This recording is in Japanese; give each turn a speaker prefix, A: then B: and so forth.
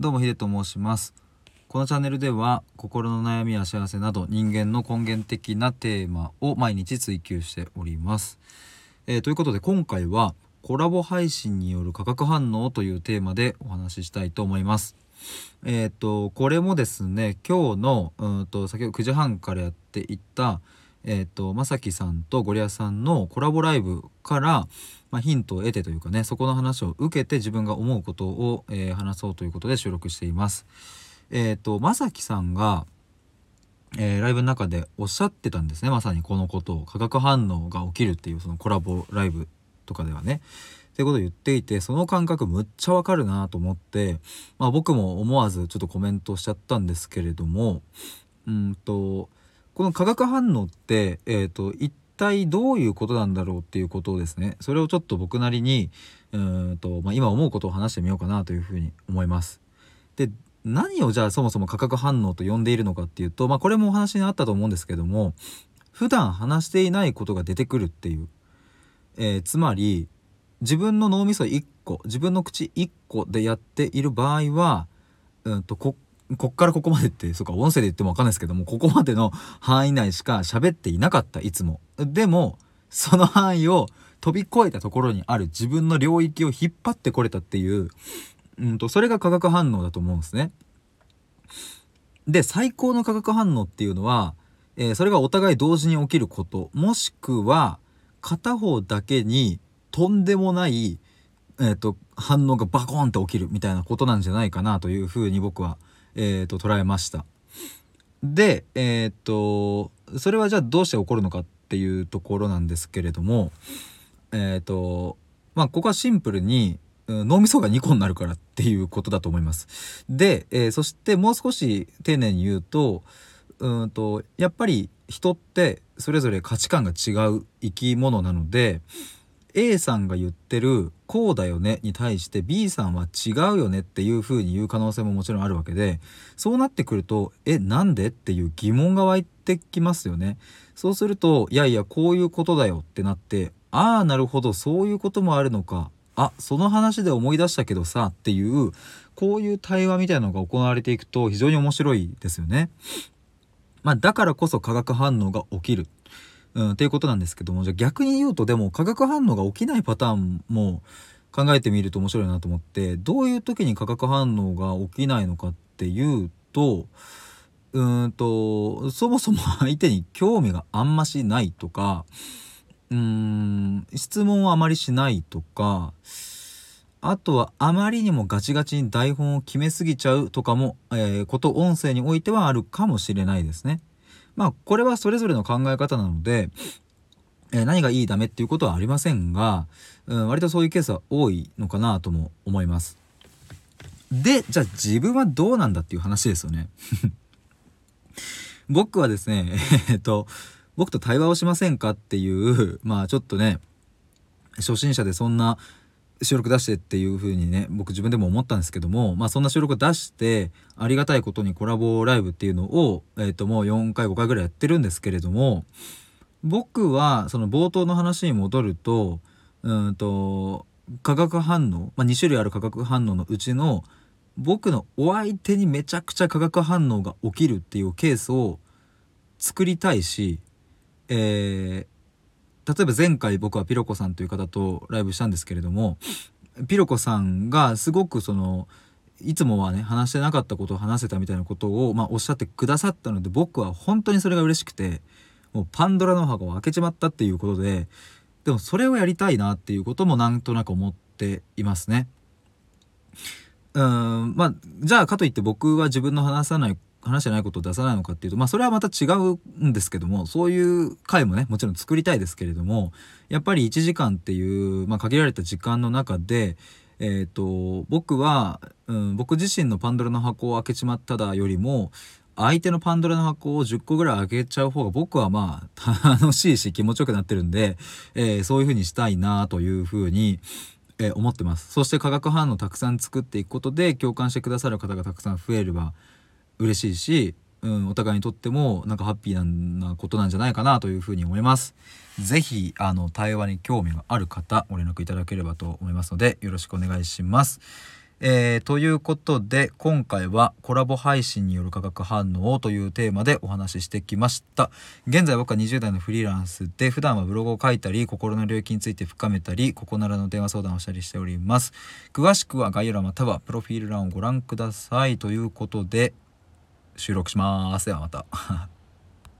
A: どうもヒデと申します。このチャンネルでは心の悩みや幸せなど人間の根源的なテーマを毎日追求しております、えーということで今回はコラボ配信による化学反応というテーマでお話ししたいと思います。えっ、とこれもですね今日のうんと先ほど9時半からやっていたえっ、とまさきさんとゴリアさんのコラボライブから、まあ、ヒントを得てというかねそこの話を受けて自分が思うことを、えー話そうということで収録しています。えっ、とまさきさんが、えーライブの中でおっしゃってたんですねまさにこのことを化学反応が起きるっていうそのコラボライブとかではね。ってことを言っていてその感覚むっちゃわかるなと思って、まあ、僕も思わずちょっとコメントしちゃったんですけれどもうんとこの化学反応って、えー、と一体どういうことなんだろうっていうことをですねそれをちょっと僕なりにうんと、まあ、今思うことを話してみようかなというふうに思います。で何をじゃあそもそも化学反応と呼んでいるのかっていうと、まあ、これもお話にあったと思うんですけども普段話していないことが出てくるっていう、えーつまり自分の脳みそ1個自分の口1個でやっている場合は、うん、とここっからここまでってそうか音声で言っても分かんないですけどもここまでの範囲内しか喋っていなかったいつも。でもその範囲を飛び越えたところにある自分の領域を引っ張ってこれたっていう、うん、とそれが化学反応だと思うんですね。で最高の化学反応っていうのは、えーそれがお互い同時に起きることもしくは片方だけにとんでもない、えー、と反応がバコーンって起きるみたいなことなんじゃないかなというふうに僕は、えー、と捉えました。でえっ、とそれはじゃあどうして起こるのかっていうところなんですけれどもえっ、とまあここはシンプルに脳みそが2個になるからっていうことだと思います。で、えーそしてもう少し丁寧に言うとうんとやっぱり人ってそれぞれ価値観が違う生き物なので A さんが言ってる「こうだよね」に対して B さんは違うよねっていう風に言う可能性ももちろんあるわけでそうなってくると「えなんで?」っていう疑問が湧いてきますよね。そうすると「いやいやこういうことだよ」ってなって「ああなるほどそういうこともあるのか」あその話で思い出したけどさっていうこういう対話みたいなのが行われていくと非常に面白いですよね。まあ、だからこそ化学反応が起きる、うん、っていうことなんですけどもじゃあ逆に言うとでも化学反応が起きないパターンも考えてみると面白いなと思ってどういう時に化学反応が起きないのかっていうとうんとそもそも相手に興味があんましないとかうん質問をあまりしないとかあとはあまりにもガチガチに台本を決めすぎちゃうとかも、えーこと音声においてはあるかもしれないですね。まあこれはそれぞれの考え方なので、えー何がいいダメっていうことはありませんが、うん、割とそういうケースは多いのかなとも思います。で、じゃあ自分はどうなんだっていう話ですよね。僕はですね、えーっと、僕と対話をしませんかっていう、まあちょっとね、初心者でそんな収録出してっていう風にね僕自分でも思ったんですけどもまあそんな収録出してありがたいことにコラボライブっていうのを、えー、ともう4回5回ぐらいやってるんですけれども僕はその冒頭の話に戻るとうんと化学反応、まあ、2種類ある化学反応のうちの僕のお相手にめちゃくちゃ化学反応が起きるっていうケースを作りたいし、えー例えば前回僕はピロコさんという方とライブしたんですけれどもピロコさんがすごくそのいつもはね話してなかったことを話せたみたいなことを、まあ、おっしゃってくださったので僕は本当にそれが嬉しくてもうパンドラの箱を開けちまったっていうことででもそれをやりたいなっていうこともなんとなく思っていますね。うんまあじゃあかといって僕は自分の話さない話してないことを出さないのかっていうとまあそれはまた違うんですけどもそういう回もねもちろん作りたいですけれどもやっぱり1時間っていう、まあ、限られた時間の中でえー、と僕は、うん、僕自身のパンドラの箱を開けちまっただよりも相手のパンドラの箱を10個ぐらい開けちゃう方が僕はまあ楽しいし気持ちよくなってるんで、えーそういう風にしたいなという風にえー思ってます。そして化学反応をたくさん作っていくことで共感してくださる方がたくさん増えれば嬉しいし、うん、お互いにとってもなんかハッピーなことなんじゃないかなというふうに思います。ぜひあの対話に興味がある方ご連絡いただければと思いますのでよろしくお願いします。えーということで今回はコラボ配信による化学反応というテーマでお話ししてきました現在僕は20代のフリーランスで普段はブログを書いたり心の領域について深めたりここならの電話相談をしたりしております詳しくは概要欄またはプロフィール欄をご覧くださいということで収録します。ではまた。